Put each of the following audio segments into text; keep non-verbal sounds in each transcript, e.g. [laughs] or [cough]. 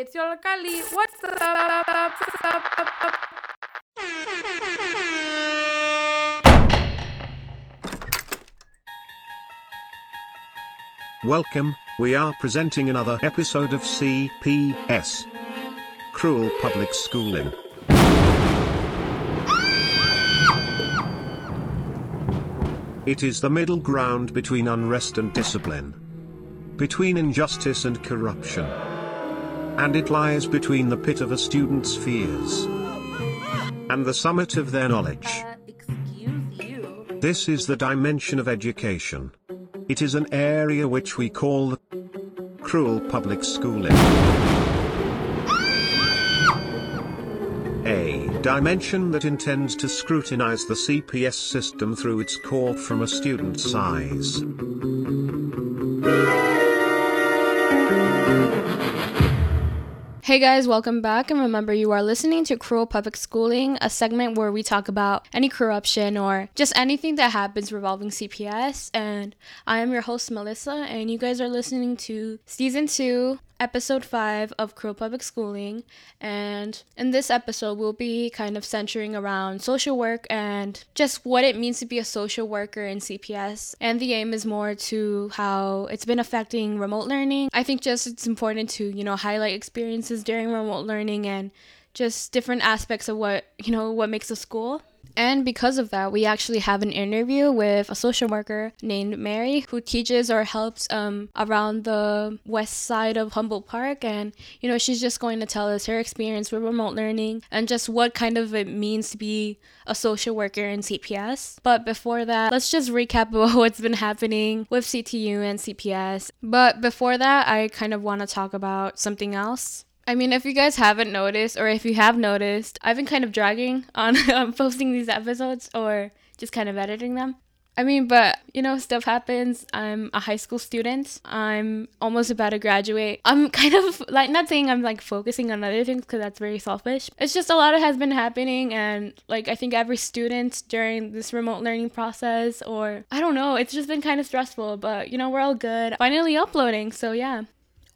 It's your Kali. What's up? Welcome, we are presenting another episode of CPS. Cruel Public Schooling. It is the middle ground between unrest and discipline. Between injustice and corruption. And it lies between the pit of a student's fears and the summit of their knowledge. This is the dimension of education. It is an area which we call the cruel public schooling. A dimension that intends to scrutinize the CPS system through its core from a student's eyes. Hey guys, welcome back. And remember, you are listening to Cruel Public Schooling, a segment where we talk about any corruption or just anything that happens revolving CPS. And I am your host, Melissa, and you guys are listening to season two, episode five of Cruel Public Schooling. And in this episode, we'll be kind of centering around social work and just what it means to be a social worker in CPS. And the aim is more to how it's been affecting remote learning. I think just it's important to, you know, highlight experiences during remote learning and just different aspects of what, you know, what makes a school. And because of that, we actually have an interview with a social worker named Mary who teaches or helps um, around the west side of Humboldt Park. And, you know, she's just going to tell us her experience with remote learning and just what kind of it means to be a social worker in CPS. But before that, let's just recap [laughs] what's been happening with CTU and CPS. But before that, I kind of want to talk about something else. I mean, if you guys haven't noticed, or if you have noticed, I've been kind of dragging on [laughs] um, posting these episodes or just kind of editing them. I mean, but you know, stuff happens. I'm a high school student. I'm almost about to graduate. I'm [laughs] kind of like not saying I'm like focusing on other things because that's very selfish. It's just a lot has been happening, and like I think every student during this remote learning process, or I don't know, it's just been kind of stressful. But you know, we're all good. Finally uploading, so yeah.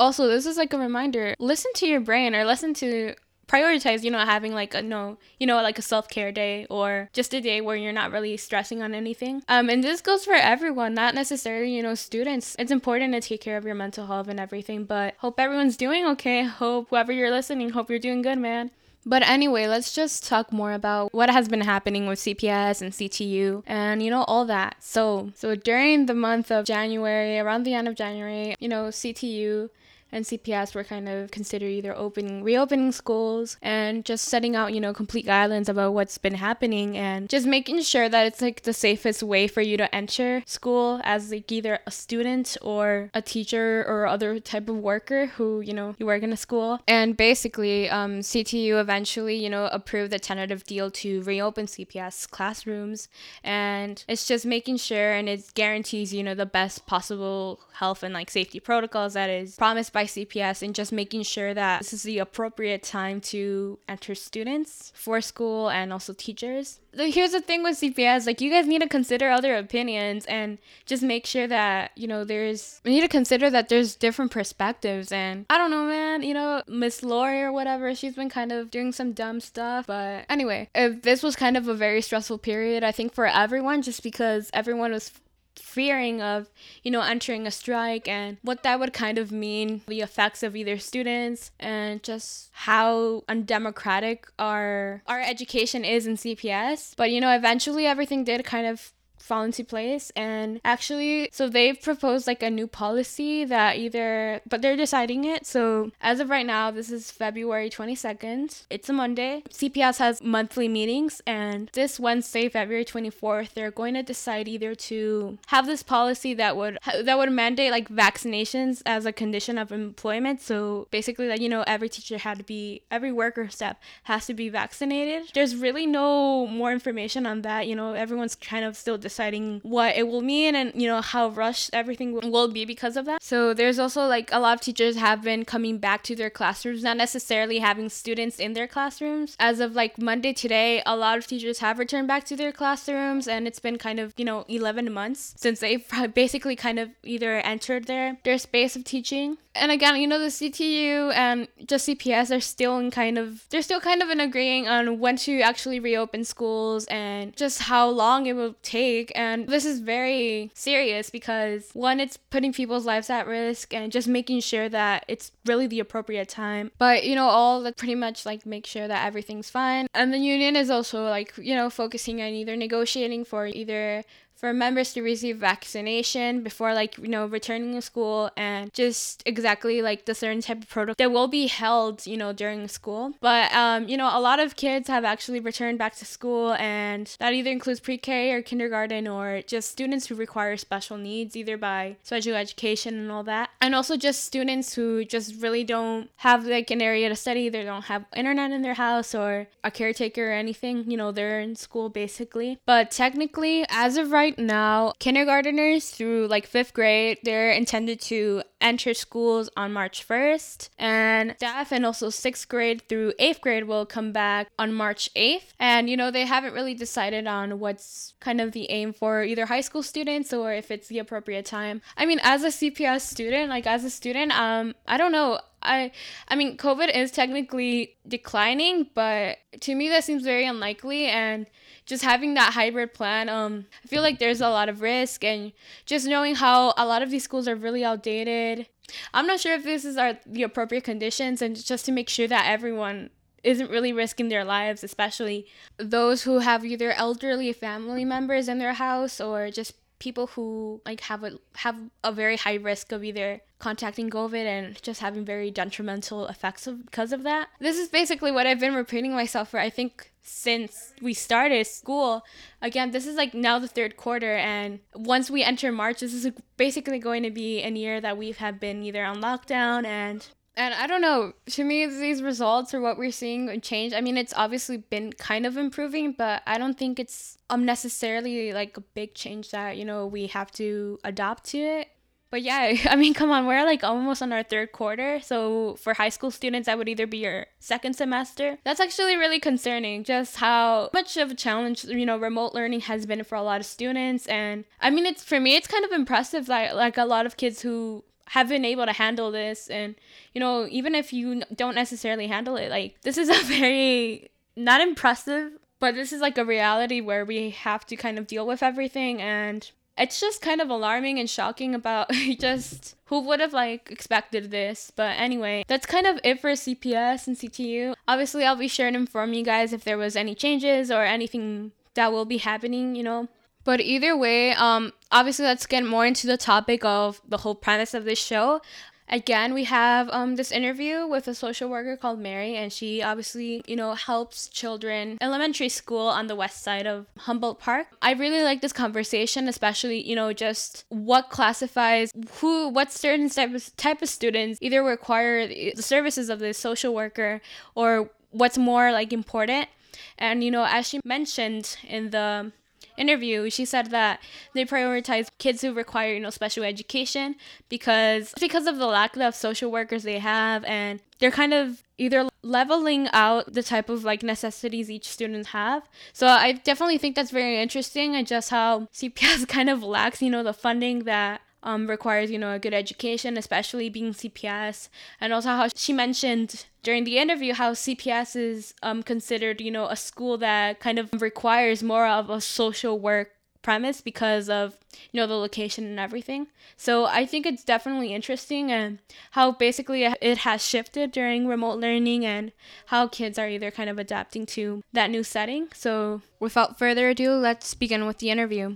Also, this is like a reminder listen to your brain or listen to prioritize, you know, having like a no, you know, like a self care day or just a day where you're not really stressing on anything. Um, and this goes for everyone, not necessarily, you know, students. It's important to take care of your mental health and everything, but hope everyone's doing okay. Hope whoever you're listening, hope you're doing good, man. But anyway, let's just talk more about what has been happening with CPS and CTU and you know all that. So, so during the month of January, around the end of January, you know, CTU and CPS were kind of considering either opening, reopening schools and just setting out, you know, complete guidelines about what's been happening and just making sure that it's like the safest way for you to enter school as like either a student or a teacher or other type of worker who, you know, you work in a school. And basically, um, CTU eventually, you know, approved a tentative deal to reopen CPS classrooms. And it's just making sure and it guarantees, you know, the best possible health and like safety protocols that is promised by CPS and just making sure that this is the appropriate time to enter students for school and also teachers. Here's the thing with CPS, like you guys need to consider other opinions and just make sure that, you know, there's we need to consider that there's different perspectives and I don't know, man, you know, Miss Lori or whatever, she's been kind of doing some dumb stuff, but anyway, if this was kind of a very stressful period, I think for everyone just because everyone was fearing of you know entering a strike and what that would kind of mean the effects of either students and just how undemocratic our our education is in CPS but you know eventually everything did kind of fall into place. And actually so they've proposed like a new policy that either but they're deciding it. So as of right now this is february 22nd it's a monday. Cps has monthly meetings. And this wednesday february 24th they're going to decide either to have this policy that would that would mandate like vaccinations as a condition of employment. So basically that you know every teacher had to be every worker step has to be vaccinated. There's really no more information on that. You know everyone's kind of still deciding what it will mean and you know how rushed everything will be because of that. So there's also like a lot of teachers have been coming back to their classrooms, not necessarily having students in their classrooms. As of like Monday today, a lot of teachers have returned back to their classrooms and it's been kind of, you know, 11 months since they've [laughs] basically kind of either entered their their space of teaching and again, you know, the CTU and just CPS are still in kind of they're still kind of in agreeing on when to actually reopen schools and just how long it will take. And this is very serious because one, it's putting people's lives at risk and just making sure that it's really the appropriate time. But you know, all like pretty much like make sure that everything's fine. And the union is also like, you know, focusing on either negotiating for either for members to receive vaccination before like you know returning to school and just exactly like the certain type of protocol that will be held you know during school. But um you know a lot of kids have actually returned back to school and that either includes pre-k or kindergarten or just students who require special needs either by special education and all that. And also just students who just really don't have like an area to study they don't have internet in their house or a caretaker or anything you know they're in school basically. But technically as of right right now, kindergarteners through like fifth grade, they're intended to enter schools on March 1st, and staff and also sixth grade through eighth grade will come back on March 8th. And you know, they haven't really decided on what's kind of the aim for either high school students or if it's the appropriate time. I mean, as a CPS student, like as a student, um, I don't know. I I mean COVID is technically declining, but to me that seems very unlikely and just having that hybrid plan, um, I feel like there's a lot of risk and just knowing how a lot of these schools are really outdated. I'm not sure if this is our the appropriate conditions and just to make sure that everyone isn't really risking their lives, especially those who have either elderly family members in their house or just people who like have a have a very high risk of either contacting COVID and just having very detrimental effects of, because of that. This is basically what I've been repeating myself for I think since we started school. Again, this is like now the third quarter and once we enter March, this is basically going to be a year that we have been either on lockdown and and I don't know, to me, these results or what we're seeing change. I mean, it's obviously been kind of improving, but I don't think it's um, unnecessarily like a big change that, you know, we have to adopt to it. But yeah, [laughs] I mean, come on, we're like almost on our third quarter. So for high school students, that would either be your second semester. That's actually really concerning, just how much of a challenge, you know, remote learning has been for a lot of students. And I mean, it's for me, it's kind of impressive that like a lot of kids who have been able to handle this. And you know even if you don't necessarily handle it like this is a [laughs] very not impressive but this is like a reality where we have to kind of deal with everything. And it's just kind of alarming and shocking about [laughs] just who would have like expected this. But anyway that's kind of it for cps and ctu obviously i'll be sure to inform you guys if there was any changes or anything that will be happening you know but either way, um, obviously, let's get more into the topic of the whole premise of this show. Again, we have um, this interview with a social worker called Mary, and she obviously, you know, helps children elementary school on the west side of Humboldt Park. I really like this conversation, especially, you know, just what classifies who, what certain type of, type of students either require the services of the social worker or what's more like important. And, you know, as she mentioned in the interview, she said that they prioritize kids who require, you know, special education because because of the lack of social workers they have and they're kind of either leveling out the type of like necessities each student have. So I definitely think that's very interesting and just how CPS [laughs] kind of lacks, you know, the funding that um, requires, you know, a good education, especially being CPS. And also how she mentioned during the interview how CPS is um, considered, you know, a school that kind of requires more of a social work premise because of you know the location and everything. So i think it's definitely interesting and how basically it has shifted during remote learning and how kids are either kind of adapting to that new setting. So without further ado let's begin with the interview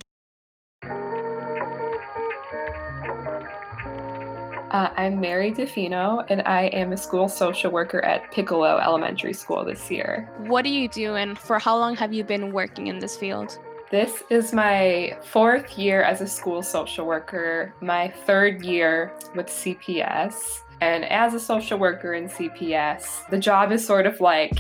Uh, I'm Mary DeFino, and I am a school social worker at Piccolo Elementary School this year. What do you do, and for how long have you been working in this field? This is my fourth year as a school social worker, my third year with CPS. And as a social worker in CPS, the job is sort of like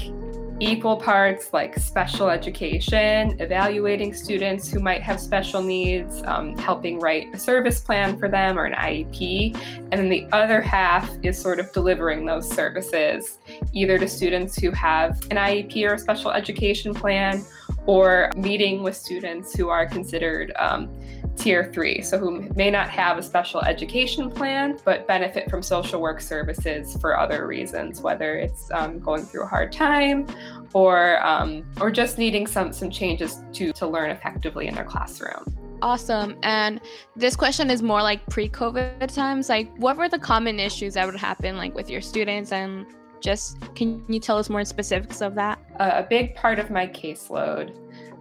equal parts like special education, evaluating students who might have special needs, um, helping write a service plan for them or an IEP. And then the other half is sort of delivering those services either to students who have an IEP or a special education plan or meeting with students who are considered um, tier three, so who may not have a special education plan but benefit from social work services for other reasons, whether it's um, going through a hard time or um, or just needing some some changes to to learn effectively in their classroom. Awesome. And this question is more like pre-COVID times. Like, what were the common issues that would happen, like with your students, and just can you tell us more specifics of that? A big part of my caseload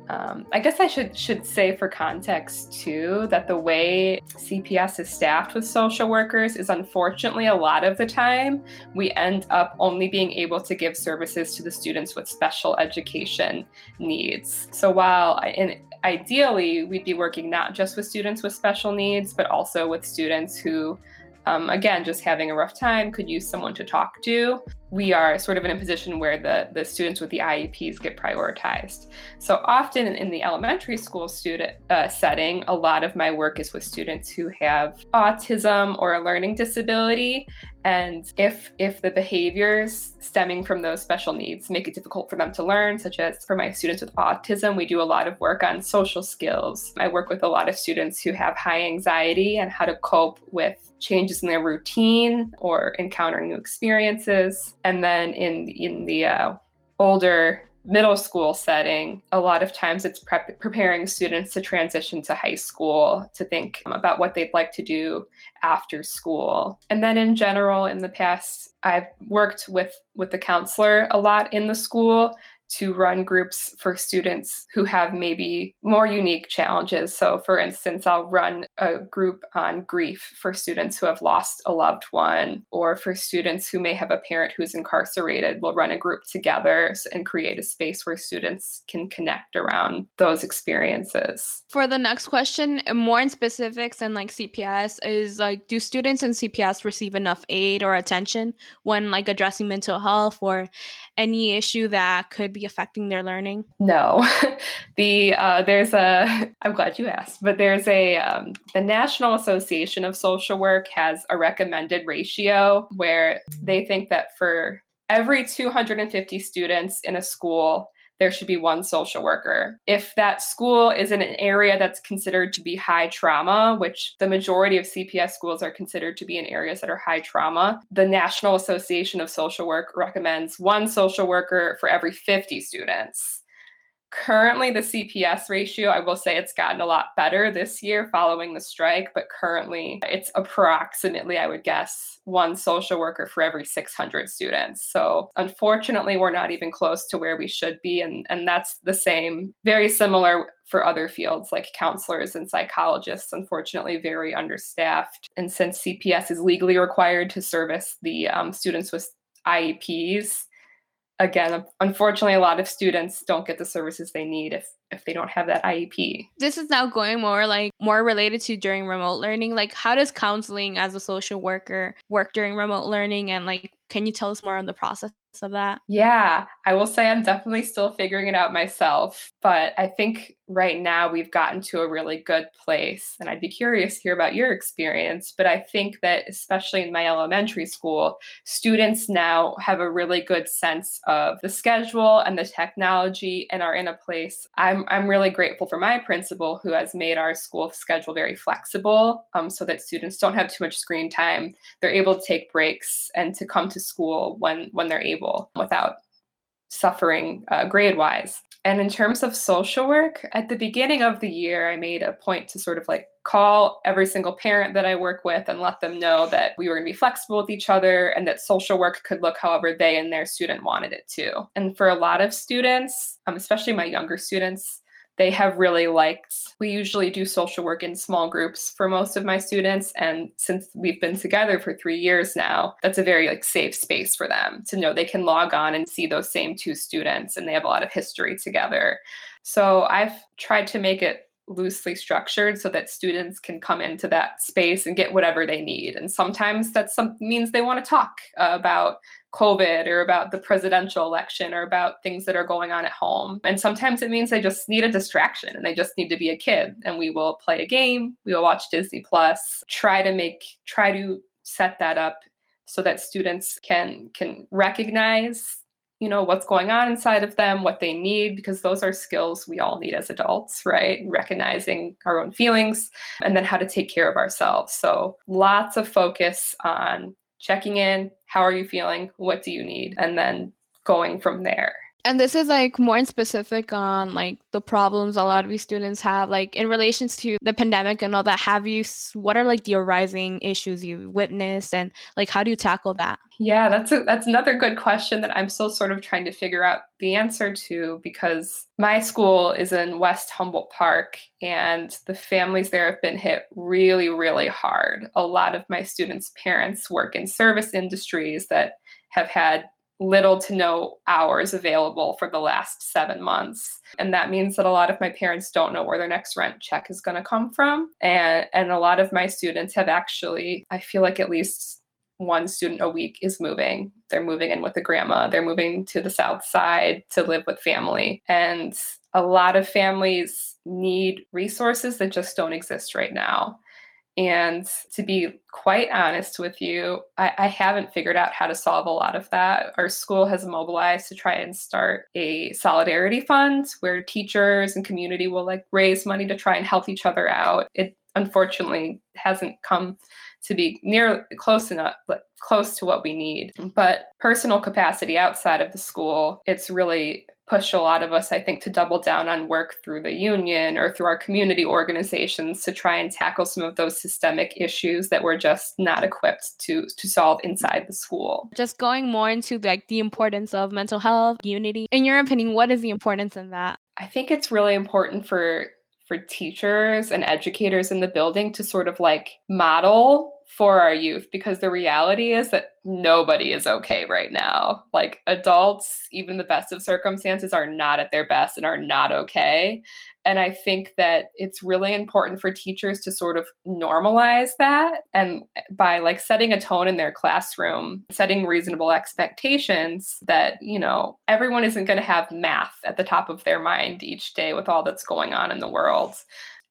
um, I guess I should should say for context too that the way CPS is staffed with social workers is unfortunately a lot of the time we end up only being able to give services to the students with special education needs. So while in, ideally we'd be working not just with students with special needs, but also with students who um, again, just having a rough time, could use someone to talk to. We are sort of in a position where the, the students with the IEPs get prioritized. So often in the elementary school student uh, setting, a lot of my work is with students who have autism or a learning disability. And if if the behaviors stemming from those special needs make it difficult for them to learn, such as for my students with autism, we do a lot of work on social skills. I work with a lot of students who have high anxiety and how to cope with changes in their routine or encountering new experiences. And then in in the uh, older middle school setting, a lot of times it's prep- preparing students to transition to high school, to think about what they'd like to do after school. And then in general, in the past, I've worked with with the counselor a lot in the school to run groups for students who have maybe more unique challenges. So, for instance, I'll run a group on grief for students who have lost a loved one, or for students who may have a parent who's incarcerated. We'll run a group together and create a space where students can connect around those experiences. For the next question, more in specifics and like CPS, is like, do students in CPS receive enough aid or attention when like addressing mental health or any issue that could be affecting their learning? No, [laughs] the uh, there's a. [laughs] I'm glad you asked, but there's a um, the National Association of Social Work has a recommended ratio where they think that for every 250 students in a school there should be one social worker. If that school is in an area that's considered to be high trauma, which the majority of CPS schools are considered to be in areas that are high trauma, the National Association of Social Work recommends one social worker for every 50 students. Currently, the CPS ratio, I will say it's gotten a lot better this year following the strike, but currently it's approximately, I would guess, one social worker for every 600 students. So, unfortunately, we're not even close to where we should be. And, and that's the same, very similar for other fields like counselors and psychologists, unfortunately, very understaffed. And since CPS is legally required to service the um, students with IEPs, again, unfortunately, a lot of students don't get the services they need if if they don't have that IEP. This is now going more like more related to during remote learning. Like, how does counseling as a social worker work during remote learning, and like, can you tell us more on the process of that? Yeah, I will say I'm definitely still figuring it out myself, but I think right now we've gotten to a really good place. And I'd be curious to hear about your experience. But I think that, especially in my elementary school, students now have a really good sense of the schedule and the technology and are in a place. I'm, I'm really grateful for my principal who has made our school schedule very flexible um, so that students don't have too much screen time. They're able to take breaks and to come to school when, when they're able without suffering uh, grade wise. And in terms of social work, at the beginning of the year, I made a point to sort of like call every single parent that I work with and let them know that we were going to be flexible with each other and that social work could look however they and their student wanted it to. And for a lot of students, um, especially my younger students, they have really liked. We usually do social work in small groups for most of my students. And since we've been together for three years now, that's a very like safe space for them to know they can log on and see those same two students and they have a lot of history together. So I've tried to make it loosely structured so that students can come into that space and get whatever they need. And sometimes that some means they want to talk about COVID or about the presidential election or about things that are going on at home. And sometimes it means they just need a distraction and they just need to be a kid. And we will play a game, we will watch Disney Plus, try to make, try to set that up so that students can can recognize you know, what's going on inside of them, what they need, because those are skills we all need as adults, right? Recognizing our own feelings and then how to take care of ourselves. So lots of focus on checking in. How are you feeling? What do you need? And then going from there. And this is like more in specific on like the problems a lot of these students have, like in relations to the pandemic and all that. Have you, what are like the arising issues you witnessed and like how do you tackle that? Yeah, that's a, that's another good question that I'm still sort of trying to figure out the answer to because my school is in West Humboldt Park and the families there have been hit really really hard. A lot of my students' parents work in service industries that have had little to no hours available for the last seven months. And that means that a lot of my parents don't know where their next rent check is going to come from. And, and a lot of my students have actually, I feel like at least one student a week is moving. They're moving in with a grandma, they're moving to the south side to live with family. And a lot of families need resources that just don't exist right now. And to be quite honest with you, I, I, haven't figured out how to solve a lot of that. Our school has mobilized to try and start a solidarity fund where teachers and community will like raise money to try and help each other out. It unfortunately hasn't come to be near close enough close to what we need but personal capacity outside of the school it's really push a lot of us, I think, to double down on work through the union or through our community organizations to try and tackle some of those systemic issues that we're just not equipped to to solve inside the school. Just going more into like the importance of mental health, unity. In your opinion, what is the importance in that? I think it's really important for for teachers and educators in the building to sort of like model for our youth because the reality is that nobody is okay right now. Like adults, even the best of circumstances, are not at their best and are not okay. And I think that it's really important for teachers to sort of normalize that. And by like setting a tone in their classroom, setting reasonable expectations that, you know, everyone isn't going to have math at the top of their mind each day with all that's going on in the world.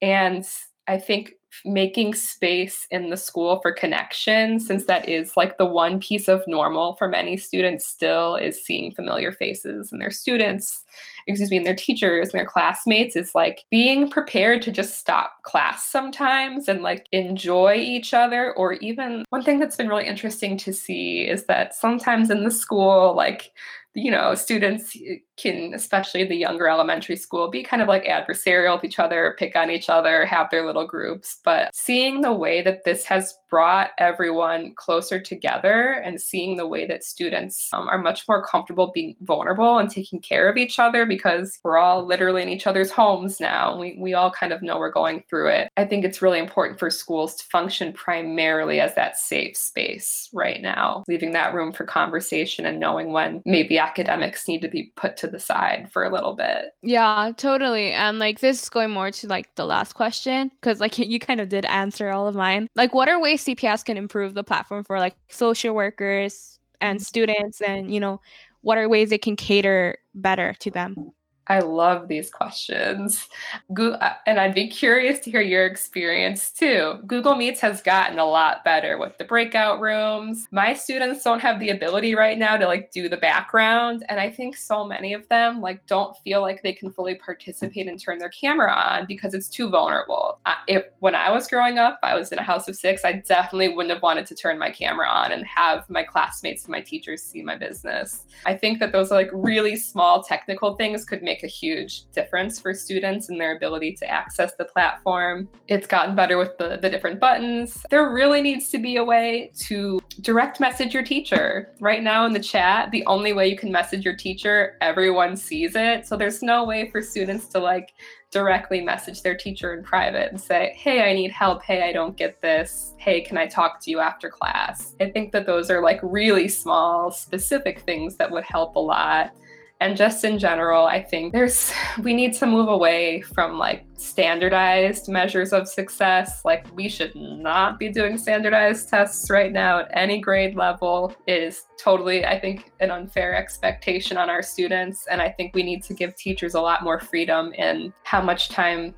And I think making space in the school for connection, since that is like the one piece of normal for many students still is seeing familiar faces and their students, excuse me, and their teachers and their classmates, is like being prepared to just stop class sometimes and like enjoy each other. Or even one thing that's been really interesting to see is that sometimes in the school, like you know, students can, especially the younger elementary school, be kind of like adversarial with each other, pick on each other, have their little groups. But seeing the way that this has brought everyone closer together and seeing the way that students um, are much more comfortable being vulnerable and taking care of each other because we're all literally in each other's homes now. We, we all kind of know we're going through it. I think it's really important for schools to function primarily as that safe space right now, leaving that room for conversation and knowing when maybe academics need to be put to the side for a little bit. Yeah, totally. And like this is going more to like the last question because like [laughs] you kind of did answer all of mine. Like, what are ways CPS can improve the platform for like social workers and mm-hmm. students and you know what are ways it can cater better to them I love these questions. Google, uh, and I'd be curious to hear your experience too. Google Meets has gotten a lot better with the breakout rooms. My students don't have the ability right now to like do the background, and I think so many of them like don't feel like they can fully participate and turn their camera on because it's too vulnerable. if when I was growing up, I was in a house of 6, I definitely wouldn't have wanted to turn my camera on and have my classmates and my teachers see my business. I think that those like really small technical things could make make a huge difference for students and their ability to access the platform. It's gotten better with the, the different buttons. There really needs to be a way to direct message your teacher. Right now in the chat, the only way you can message your teacher, everyone sees it. So there's no way for students to like directly message their teacher in private and say, Hey, I need help. Hey, I don't get this. Hey, can I talk to you after class? I think that those are like really small, specific things that would help a lot and just in general i think there's we need to move away from like standardized measures of success. Like we should not be doing standardized tests right now at any grade level. It is totally i think an unfair expectation on our students. And i think we need to give teachers a lot more freedom in how much time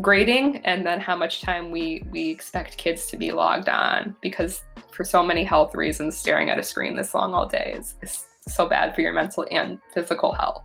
grading and then how much time we we expect kids to be logged on because for so many health reasons staring at a screen this long all day is, is so bad for your mental and physical health.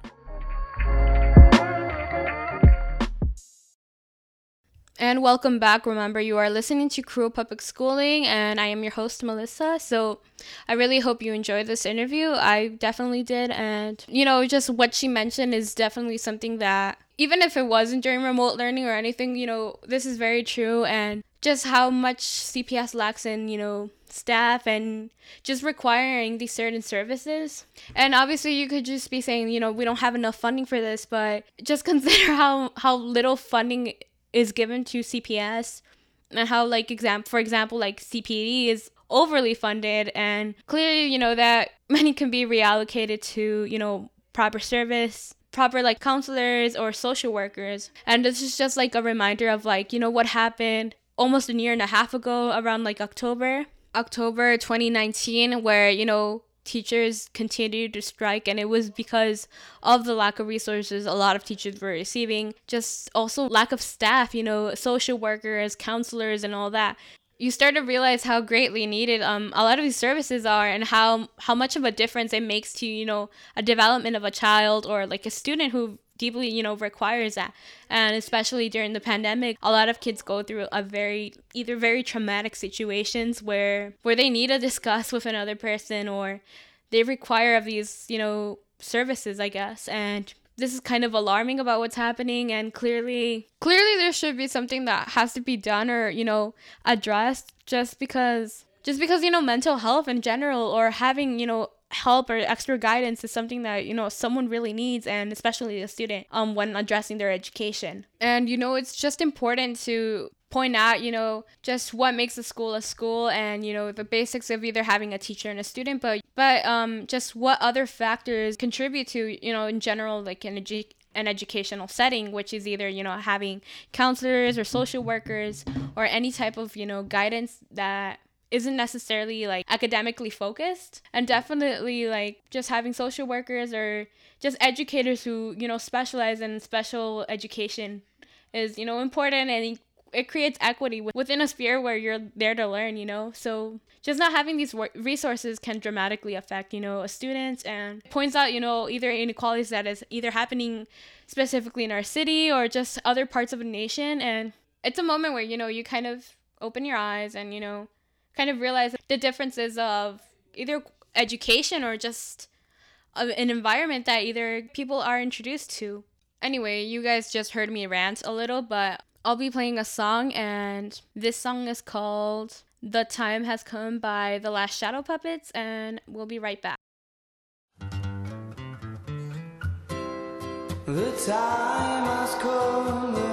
And welcome back. Remember, you are listening to Cruel Public Schooling, and I am your host, Melissa. So I really hope you enjoyed this interview. I definitely did. And, you know, just what she mentioned is definitely something that, even if it wasn't during remote learning or anything, you know, this is very true. And just how much CPS lacks in, you know, staff and just requiring these certain services. And obviously you could just be saying, you know, we don't have enough funding for this, but just [laughs] consider how how little funding is given to CPS and how like example for example like CPD is overly funded and clearly you know that [laughs] money can be reallocated to you know proper service proper like counselors or social workers and this is just like a reminder of like you know what happened almost a year and a half ago around like October October 2019 where you know teachers continued to strike and it was because of the lack of resources a lot of teachers were receiving. Just also lack of staff you know social workers counselors and all that. You start to realize how greatly needed um, a lot of these services are and how how much of a difference it makes to you know a development of a child or like a student who deeply you know requires that. And especially during the pandemic a lot of kids go through a very either very traumatic situations where where they need to discuss with another person or they require of these you know services i guess. And this is kind of alarming about what's happening. And clearly clearly there should be something that has to be done or you know addressed just because just because you know mental health in general or having you know help or extra guidance is something that you know someone really needs and especially a student um when addressing their education. And you know it's just important to point out you know just what makes a school a school and you know the basics of either having a teacher and a student but but um just what other factors contribute to you know in general like an edu- an educational setting which is either you know having counselors or social workers or any type of you know guidance that isn't necessarily like academically focused. And definitely like just having social workers or just educators who you know specialize in special education is you know important. And it creates equity within a sphere where you're there to learn you know? So just not having these resources can dramatically affect you know a student and points out you know either inequalities that is either happening specifically in our city or just other parts of the nation. And it's a moment where you know you kind of open your eyes and you know kind of realize the differences of either education or just uh, an environment that either people are introduced to. Anyway, you guys just heard me rant a little, but I'll be playing a song, and this song is called The Time Has Come by The Last Shadow Puppets, and we'll be right back. The time has come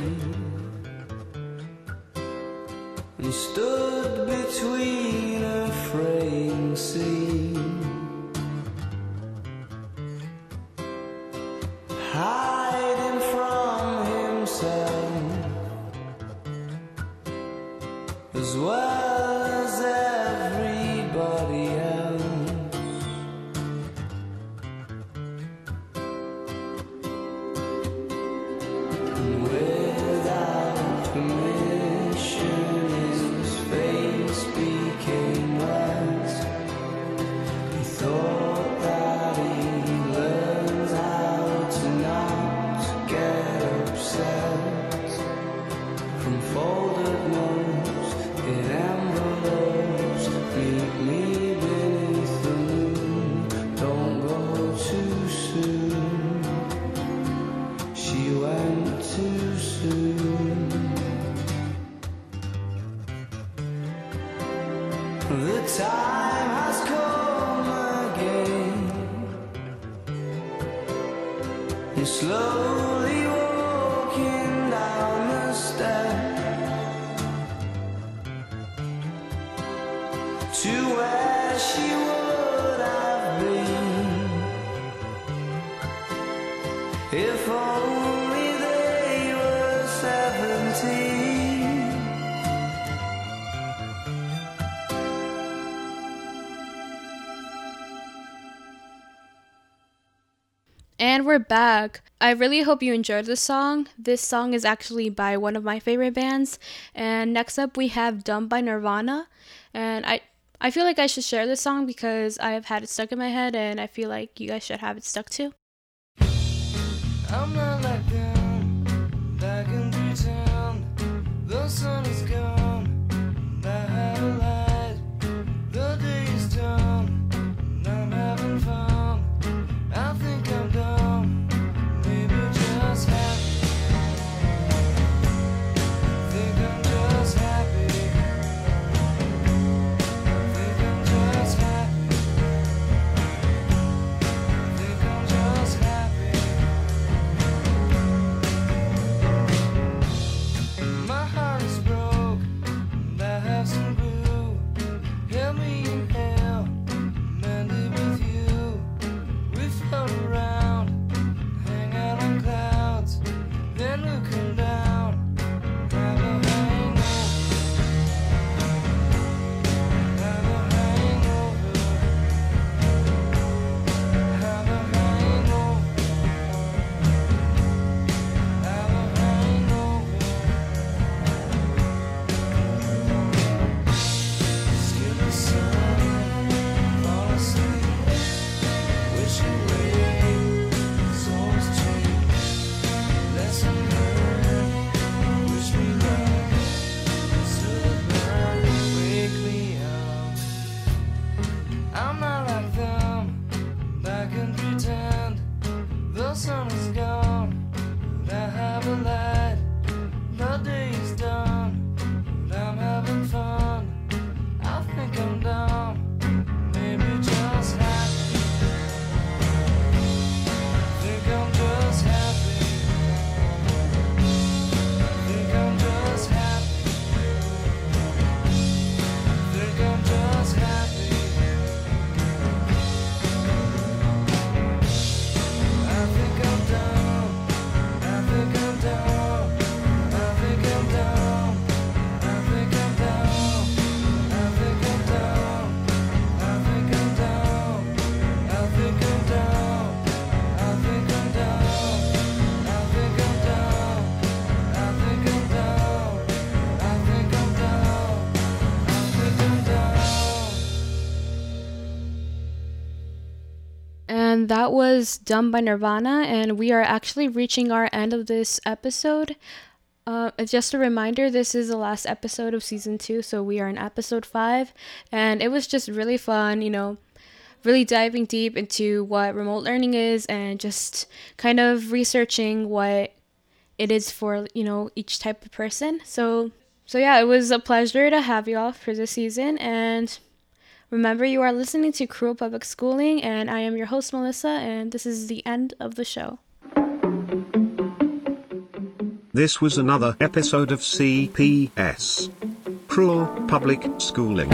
we're back. I really hope you enjoyed this song. This song is actually by one of my favorite bands. And next up we have Dumb by Nirvana. And I I feel like I should share this song because I have had it stuck in my head and I feel like you guys should have it stuck too. I'm not like them. The sun traveler. And that was done by Nirvana, and we are actually reaching our end of this episode. Uh, just a reminder, this is the last episode of season two, so we are in episode five, and it was just really fun, you know, really diving deep into what remote learning is and just kind of researching what it is for, you know, each type of person. So, so yeah, it was a pleasure to have you all for this season, and Remember, you are listening to Cruel Public Schooling, and I am your host, Melissa, and this is the end of the show. This was another episode of CPS. Cruel Public Schooling.